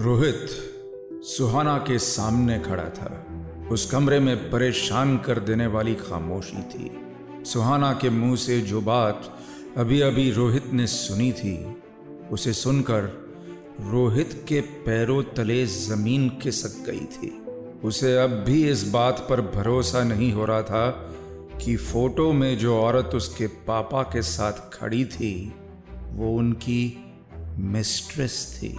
रोहित सुहाना के सामने खड़ा था। उस कमरे में परेशान कर देने वाली खामोशी थी। सुहाना के मुँह से जो बात अभी अभी रोहित ने सुनी थी, उसे सुनकर रोहित के पैरों तले ज़मीन खिसक गई थी। उसे अब भी इस बात पर भरोसा नहीं हो रहा था कि फ़ोटो में जो औरत उसके पापा के साथ खड़ी थी, वो उनकी मिस्ट्रेस थी।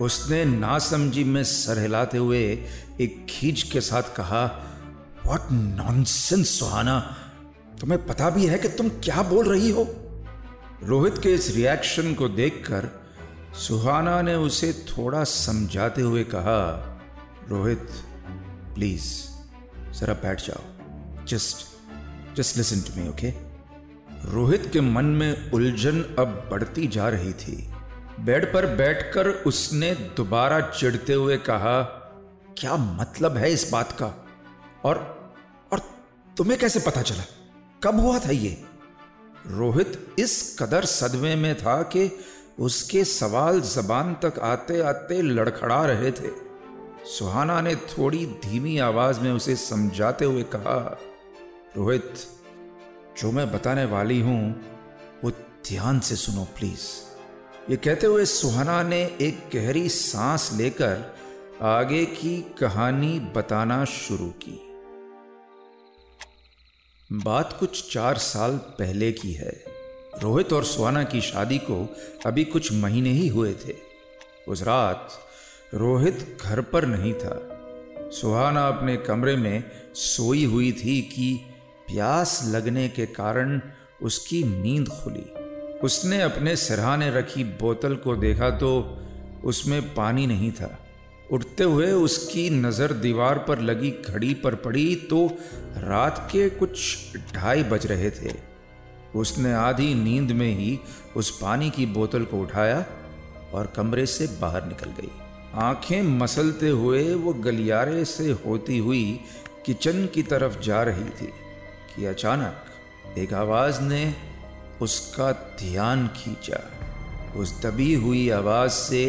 उसने नासमझी में सर हिलाते हुए एक खींच के साथ कहा वॉट नॉनसेंस सुहाना। तुम्हें पता भी है कि तुम क्या बोल रही हो? रोहित के इस रिएक्शन को देखकर सुहाना ने उसे थोड़ा समझाते हुए कहा, रोहित प्लीज़ जरा बैठ जाओ। Just just listen to me okay Rohit के मन में उलझन अब बढ़ती जा रही थी। बेड पर बैठकर उसने दोबारा चिढ़ते हुए कहा, क्या मतलब है इस बात का? और और तुम्हें कैसे पता चला? कब हुआ था ये? रोहित इस कदर सदमे में था कि उसके सवाल जबान तक आते आते लड़खड़ा रहे थे। सुहाना ने थोड़ी धीमी आवाज़ में उसे समझाते हुए कहा, रोहित, जो मैं बताने वाली हूँ, वो ध्यान से सुनो, प्लीज़। ये कहते हुए सुहाना ने एक गहरी सांस लेकर आगे की कहानी बताना शुरू की। बात कुछ चार साल पहले की है। रोहित और सुहाना की शादी को अभी कुछ महीने ही हुए थे। उस रात रोहित घर पर नहीं था। सुहाना अपने कमरे में सोई हुई थी कि प्यास लगने के कारण उसकी नींद खुली। उसने अपने सिरहाने रखी बोतल को देखा तो उसमें पानी नहीं था। उठते हुए उसकी नज़र दीवार पर लगी घड़ी पर पड़ी तो रात के कुछ ढाई बज रहे थे। उसने आधी नींद में ही उस पानी की बोतल को उठाया और कमरे से बाहर निकल गई। आँखें मसलते हुए वो गलियारे से होती हुई किचन की तरफ़ जा रही थी कि अचानक एक आवाज़ ने उसका ध्यान खींचा। उस दबी हुई आवाज़ से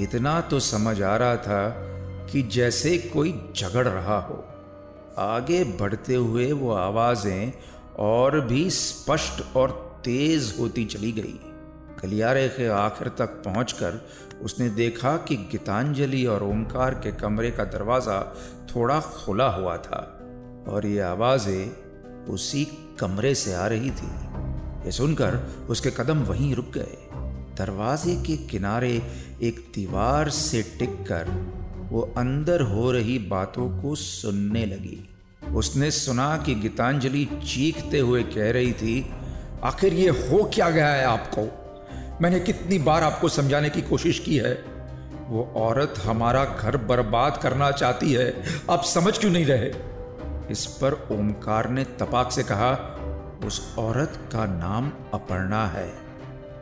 इतना तो समझ आ रहा था कि जैसे कोई झगड़ रहा हो। आगे बढ़ते हुए वो आवाज़ें और भी स्पष्ट और तेज होती चली गई। गलियारे के आखिर तक पहुंचकर उसने देखा कि गीतांजलि और ओमकार के कमरे का दरवाज़ा थोड़ा खुला हुआ था और ये आवाज़ें उसी कमरे से आ रही थी। ये सुनकर उसके कदम वहीं रुक गए। दरवाजे के किनारे एक दीवार से टिककर वो अंदर हो रही बातों को सुनने लगी। उसने सुना कि गीतांजलि चीखते हुए कह रही थी, आखिर ये हो क्या गया है आपको? मैंने कितनी बार आपको समझाने की कोशिश की है। वो औरत हमारा घर बर्बाद करना चाहती है। आप समझ क्यों नहीं रहे? इस पर ओमकार ने तपाक से कहा उस औरत का नाम अपर्णा है।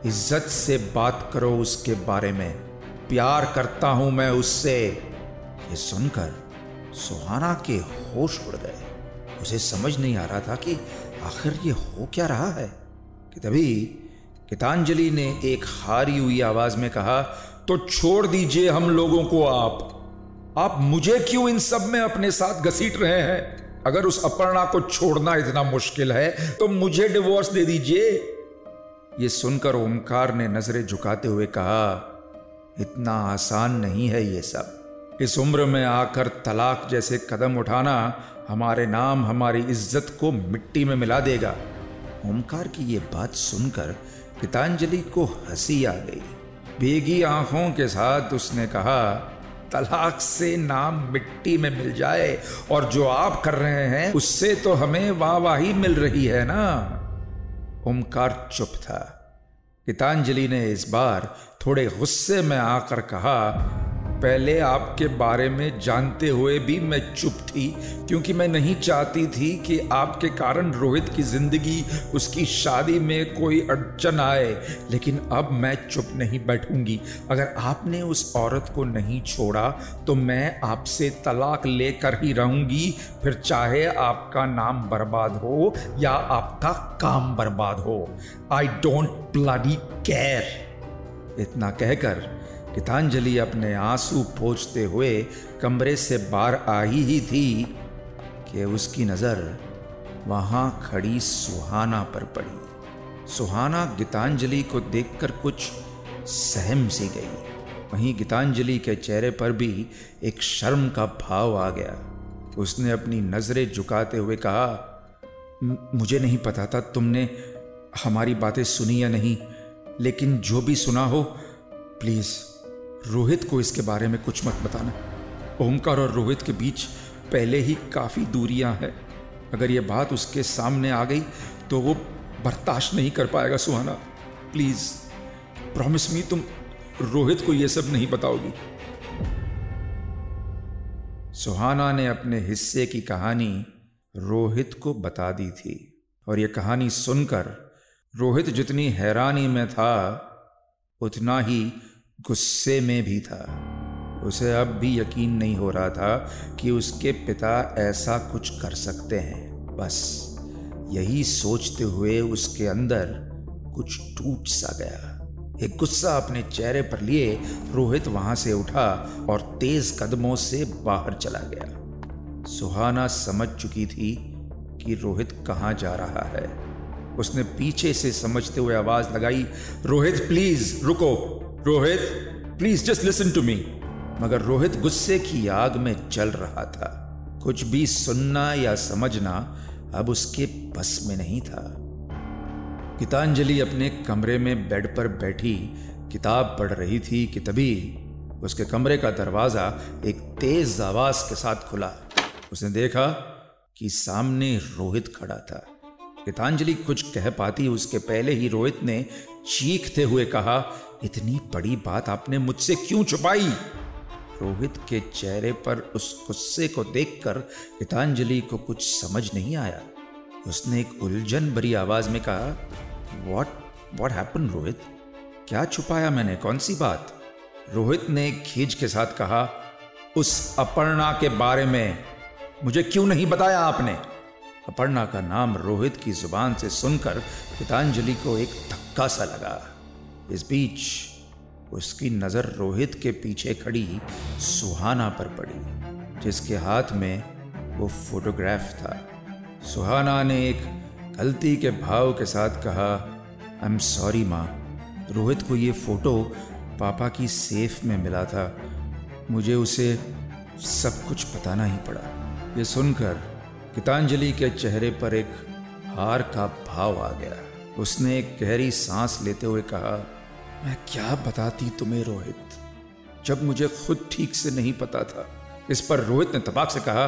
इज़्ज़त से बात करो उसके बारे में। प्यार करता हूँ मैं उससे। ये सुनकर सुहाना के होश उड़ गए। उसे समझ नहीं आ रहा था कि आखिर ये हो क्या रहा है। कि तभी गीतांजलि ने एक हारी हुई आवाज़ में कहा तो छोड़ दीजिए हम लोगों को आप। आप मुझे क्यों इन सब में अपने साथ घसीट रहे हैं? अगर उस अपर्णा को छोड़ना इतना मुश्किल है तो मुझे डिवोर्स दे दीजिए। ये सुनकर ओमकार ने नज़रें झुकाते हुए कहा, इतना आसान नहीं है ये सब। इस उम्र में आकर तलाक जैसे कदम उठाना हमारे नाम, हमारी इज़्ज़त को मिट्टी में मिला देगा। ओमकार की ये बात सुनकर पितांजलि को हँसी आ गई। बेगी आँखों के साथ उसने कहा तलाक से नाम मिट्टी में मिल जाए और जो आप कर रहे हैं, उससे तो हमें वाहवाही मिल रही है ना? ओमकार चुप था। गीतांजलि ने इस बार थोड़े गुस्से में आकर कहा पहले आपके बारे में जानते हुए भी मैं चुप थी, क्योंकि मैं नहीं चाहती थी कि आपके कारण रोहित की ज़िंदगी, उसकी शादी में कोई अड़चन आए। लेकिन अब मैं चुप नहीं बैठूँगी। अगर आपने उस औरत को नहीं छोड़ा तो मैं आपसे तलाक लेकर ही रहूँगी। फिर चाहे आपका नाम बर्बाद हो या आपका काम बर्बाद हो। आई डोंट ब्लडी केयर इतना कहकर गीतांजलि अपने आँसू पोछते हुए कमरे से बाहर आई ही थी कि उसकी नज़र वहाँ खड़ी सुहाना पर पड़ी। सुहाना गीतांजलि को देखकर कुछ सहम सी गई। वहीं गीतांजलि के चेहरे पर भी एक शर्म का भाव आ गया। उसने अपनी नज़रें झुकाते हुए कहा मुझे नहीं पता था तुमने हमारी बातें सुनी या नहीं, लेकिन जो भी सुना हो, प्लीज़ रोहित को इसके बारे में कुछ मत बताना। ओमकार और रोहित के बीच पहले ही काफ़ी दूरियाँ हैं। अगर यह बात उसके सामने आ गई तो वो बर्दाश्त नहीं कर पाएगा, सुहाना। प्लीज़ प्रॉमिस मी तुम रोहित को यह सब नहीं बताओगी। सुहाना ने अपने हिस्से की कहानी रोहित को बता दी थी। और यह कहानी सुनकर रोहित जितनी हैरानी में था, उतना ही गुस्से में भी था। उसे अब भी यकीन नहीं हो रहा था कि उसके पिता ऐसा कुछ कर सकते हैं। बस यही सोचते हुए उसके अंदर कुछ टूट सा गया। एक गुस्सा अपने चेहरे पर लिए, रोहित वहाँ से उठा और तेज कदमों से बाहर चला गया। सुहाना समझ चुकी थी कि रोहित कहाँ जा रहा है। उसने पीछे से समझते हुए आवाज़ लगाई, रोहित, प्लीज़, रुको। Rohit please just listen to me मगर रोहित गुस्से की आग में जल रहा था। कुछ भी सुनना या समझना अब उसके बस में नहीं था। गीतांजलि अपने कमरे में बेड पर बैठी किताब पढ़ रही थी कि तभी उसके कमरे का दरवाज़ा एक तेज आवाज़ के साथ खुला। उसने देखा कि सामने रोहित खड़ा था। गीतांजलि कुछ कह पाती, उसके पहले ही रोहित ने चीखते हुए कहा इतनी बड़ी बात आपने मुझसे क्यों छुपाई? रोहित के चेहरे पर उस गुस्से को देखकर गीतांजलि को कुछ समझ नहीं आया। उसने एक उलझन भरी आवाज़ में कहा वॉट वॉट हैपन रोहित? क्या छुपाया मैंने? कौन सी बात? रोहित ने खींच के साथ कहा, उस अपर्णा के बारे में। मुझे क्यों नहीं बताया आपने? अपर्णा का नाम रोहित की ज़ुबान से सुनकर गीतांजलि को एक धक्का सा लगा। इस बीच उसकी नज़र रोहित के पीछे खड़ी सुहाना पर पड़ी, जिसके हाथ में वो फोटोग्राफ था। सुहाना ने एक गलती के भाव के साथ कहा आई एम सॉरी माँ। रोहित को ये फ़ोटो पापा की सेफ़ में मिला था। मुझे उसे सब कुछ बताना ही पड़ा। ये सुनकर गीतांजलि के चेहरे पर एक हार का भाव आ गया। उसने एक गहरी सांस लेते हुए कहा मैं क्या बताती तुम्हें, रोहित? जब मुझे खुद ठीक से नहीं पता था, इस पर रोहित ने तबाक से कहा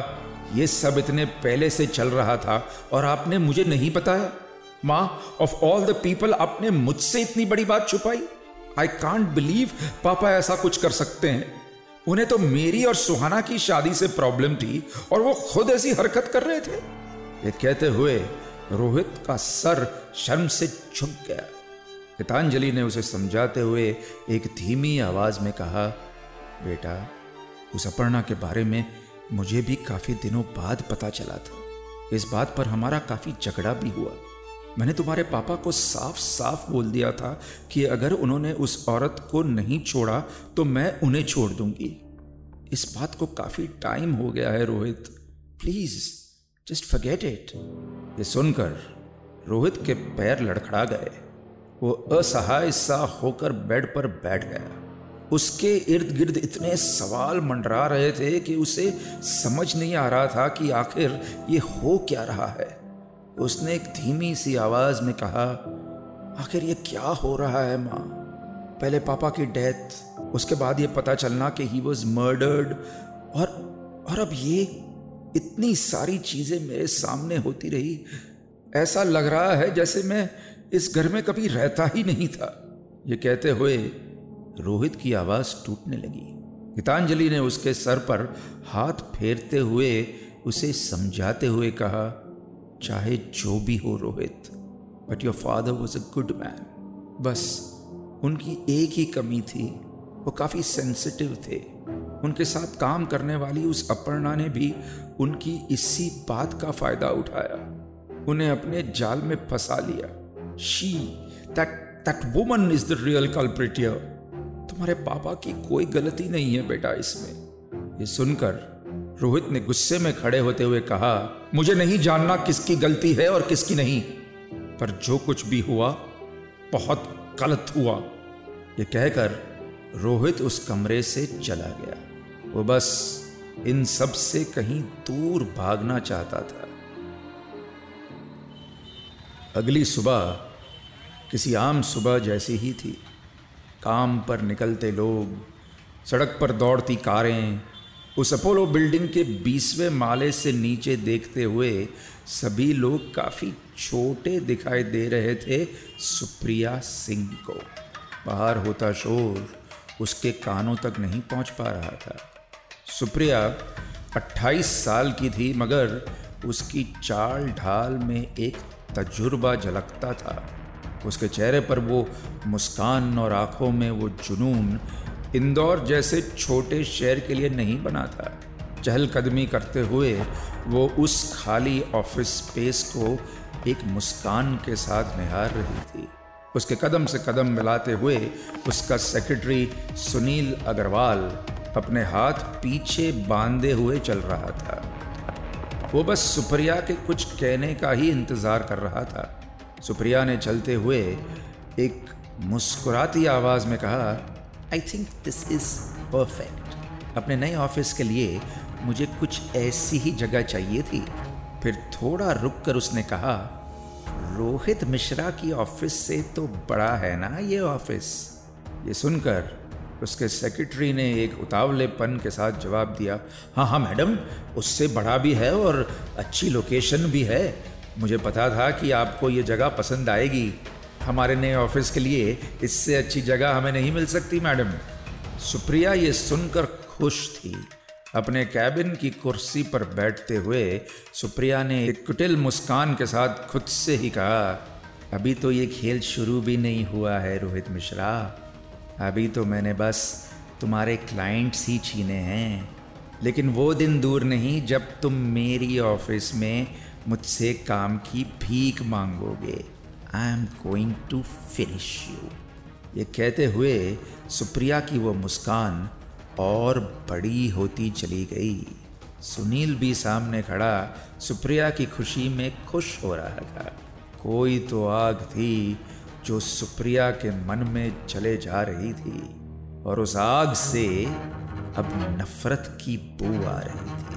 यह सब इतने पहले से चल रहा था और आपने मुझे नहीं बताया। माँ ऑफ़ ऑल द पीपल आपने मुझसे इतनी बड़ी बात छुपाई। आई कांट बिलीव पापा ऐसा कुछ कर सकते हैं। उन्हें तो मेरी और सुहाना की शादी से प्रॉब्लम थी और वो खुद ऐसी हरकत कर रहे थे। ये कहते हुए रोहित का सर शर्म से झुक गया। गीतांजलि ने उसे समझाते हुए एक धीमी आवाज़ में कहा, बेटा, उस अपर्णा के बारे में मुझे भी काफ़ी दिनों बाद पता चला था। इस बात पर हमारा काफ़ी झगड़ा भी हुआ। मैंने तुम्हारे पापा को साफ़ साफ़ बोल दिया था कि अगर उन्होंने उस औरत को नहीं छोड़ा तो मैं उन्हें छोड़ दूँगी। इस बात को काफ़ी टाइम हो गया है, Rohit. Please, just forget it. ये सुनकर रोहित के पैर लड़खड़ा गए। वो असहाय सा होकर बेड पर बैठ गया। उसके इर्द गिर्द इतने सवाल मंडरा रहे थे कि उसे समझ नहीं आ रहा था कि आखिर ये हो क्या रहा है। उसने एक धीमी सी आवाज़ में कहा, आखिर ये क्या हो रहा है माँ? पहले पापा की डेथ, उसके बाद ये पता चलना कि ही वॉज़ मर्डर्ड और और अब ये इतनी सारी चीज़ें मेरे सामने होती रही। ऐसा लग रहा है जैसे मैं इस घर में कभी रहता ही नहीं था। ये कहते हुए रोहित की आवाज़ टूटने लगी। गीतांजलि ने उसके सर पर हाथ फेरते हुए उसे समझाते हुए कहा, चाहे जो भी हो Rohit but your father was a good man बस, उनकी एक ही कमी थी। वो काफ़ी सेंसिटिव थे। उनके साथ काम करने वाली उस अपर्णा ने भी उनकी इसी बात का फ़ायदा उठाया। उन्हें अपने जाल में फंसा लिया। She, that, that woman is the real culprit here. तुम्हारे पापा की कोई गलती नहीं है बेटा इसमें। ये सुनकर रोहित ने गुस्से में खड़े होते हुए कहा मुझे नहीं जानना किसकी गलती है और किसकी नहीं पर जो कुछ भी हुआ बहुत गलत हुआ। ये कहकर रोहित उस कमरे से चला गया। वो बस इन सबसे कहीं दूर भागना चाहता था। अगली सुबह किसी आम सुबह जैसी ही थी। काम पर निकलते लोग, सड़क पर दौड़ती कारें, उस अपोलो बिल्डिंग के बीसवें माले से नीचे देखते हुए सभी लोग काफ़ी छोटे दिखाई दे रहे थे सुप्रिया सिंह को। बाहर होता शोर उसके कानों तक नहीं पहुँच पा रहा था। सुप्रिया 28 साल की थी, मगर उसकी चाल ढाल में एक तजुर्बा झलकता था। उसके चेहरे पर वो मुस्कान और आँखों में वो जुनून इंदौर जैसे छोटे शहर के लिए नहीं बना था। चहलकदमी करते हुए वो उस खाली ऑफ़िस स्पेस को एक मुस्कान के साथ निहार रही थी। उसके कदम से कदम मिलाते हुए उसका सेक्रेटरी सुनील अग्रवाल अपने हाथ पीछे बांधे हुए चल रहा था। वो बस सुप्रिया के कुछ कहने का ही इंतज़ार कर रहा था। सुप्रिया ने चलते हुए एक मुस्कुराती आवाज़ में कहा I think this is perfect अपने नए ऑफ़िस के लिए मुझे कुछ ऐसी ही जगह चाहिए थी. फिर थोड़ा रुक कर उसने कहा, रोहित मिश्रा की ऑफ़िस से तो बड़ा है ना ये ऑफ़िस ये सुनकर उसके सेक्रेटरी ने एक उतावलेपन के साथ जवाब दिया हाँ हाँ मैडम, उससे बड़ा भी है और अच्छी लोकेशन भी है। मुझे पता था कि आपको ये जगह पसंद आएगी। हमारे नए ऑफ़िस के लिए इससे अच्छी जगह हमें नहीं मिल सकती, मैडम। सुप्रिया ये सुनकर खुश थी। अपने कैबिन की कुर्सी पर बैठते हुए सुप्रिया ने एक कुटिल मुस्कान के साथ खुद से ही कहा, अभी तो ये खेल शुरू भी नहीं हुआ है, रोहित मिश्रा। अभी तो मैंने बस तुम्हारे क्लाइंट्स ही छीने हैं। लेकिन वो दिन दूर नहीं, जब तुम मेरी ऑफ़िस में मुझसे काम की भीख मांगोगे। I am going to finish you ये कहते हुए सुप्रिया की वो मुस्कान और बड़ी होती चली गई। सुनील भी सामने खड़ा, सुप्रिया की खुशी में खुश हो रहा था। कोई तो आग थी जो सुप्रिया के मन में चले जा रही थी और उस आग से अब नफरत की बू आ रही थी।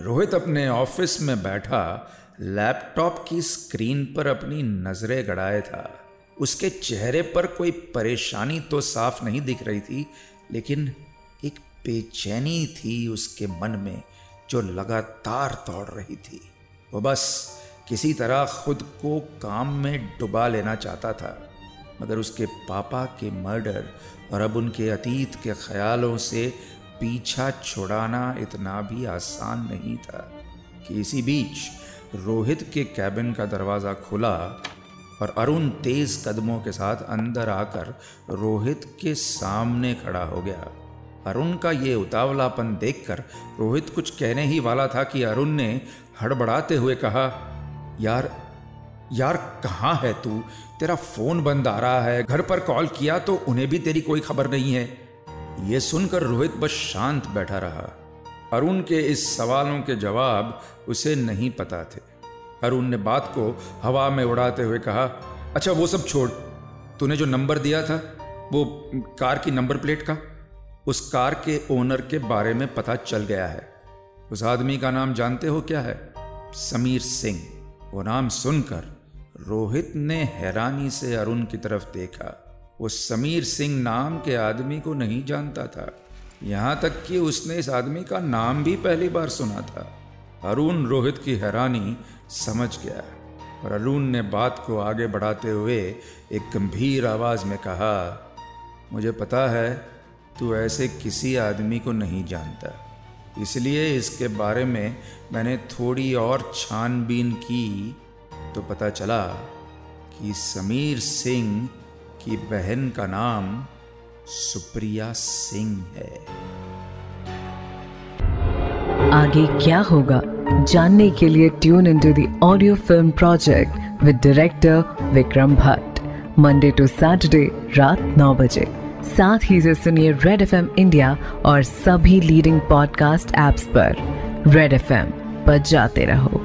रोहित अपने ऑफ़िस में बैठा, लैपटॉप की स्क्रीन पर अपनी नज़रें गड़ाए था। उसके चेहरे पर कोई परेशानी तो साफ़ नहीं दिख रही थी, लेकिन एक बेचैनी थी उसके मन में, जो लगातार दौड़ रही थी। वो बस किसी तरह खुद को काम में डुबा लेना चाहता था, मगर उसके पापा के मर्डर और अब उनके अतीत के ख्यालों से पीछा छुड़ाना इतना भी आसान नहीं था कि इसी बीच रोहित के कैबिन का दरवाज़ा खुला और अरुण तेज कदमों के साथ अंदर आकर रोहित के सामने खड़ा हो गया। अरुण का ये उतावलापन देखकर रोहित कुछ कहने ही वाला था कि अरुण ने हड़बड़ाते हुए कहा, यार यार कहाँ है तू? तेरा फ़ोन बंद आ रहा है, घर पर कॉल किया तो उन्हें भी तेरी कोई खबर नहीं है। ये सुनकर रोहित बस शांत बैठा रहा। अरुण के इस सवालों के जवाब उसे नहीं पता थे। अरुण ने बात को हवा में उड़ाते हुए कहा अच्छा वो सब छोड़। तूने जो नंबर दिया था, वो कार की नंबर प्लेट का? उस कार के ओनर के बारे में पता चल गया है। उस आदमी का नाम जानते हो क्या है? समीर सिंह। वो नाम सुनकर रोहित ने हैरानी से अरुण की तरफ़ देखा। वो समीर सिंह नाम के आदमी को नहीं जानता था। यहाँ तक कि उसने इस आदमी का नाम भी पहली बार सुना था। अरुण रोहित की हैरानी समझ गया और अरुण ने बात को आगे बढ़ाते हुए एक गंभीर आवाज़ में कहा, मुझे पता है, तू ऐसे किसी आदमी को नहीं जानता। इसलिए इसके बारे में मैंने थोड़ी और छानबीन की तो पता चला कि समीर सिंह की बहन का नाम सुप्रिया सिंह है। आगे क्या होगा? जानने के लिए tune in to the audio film project with director Vikram Bhatt Monday to Saturday रात नौ बजे। साथ ही से सुनिए रेड एफएम इंडिया और सभी लीडिंग पॉडकास्ट ऐप्स पर। रेड एफ़एम पर जाते रहो।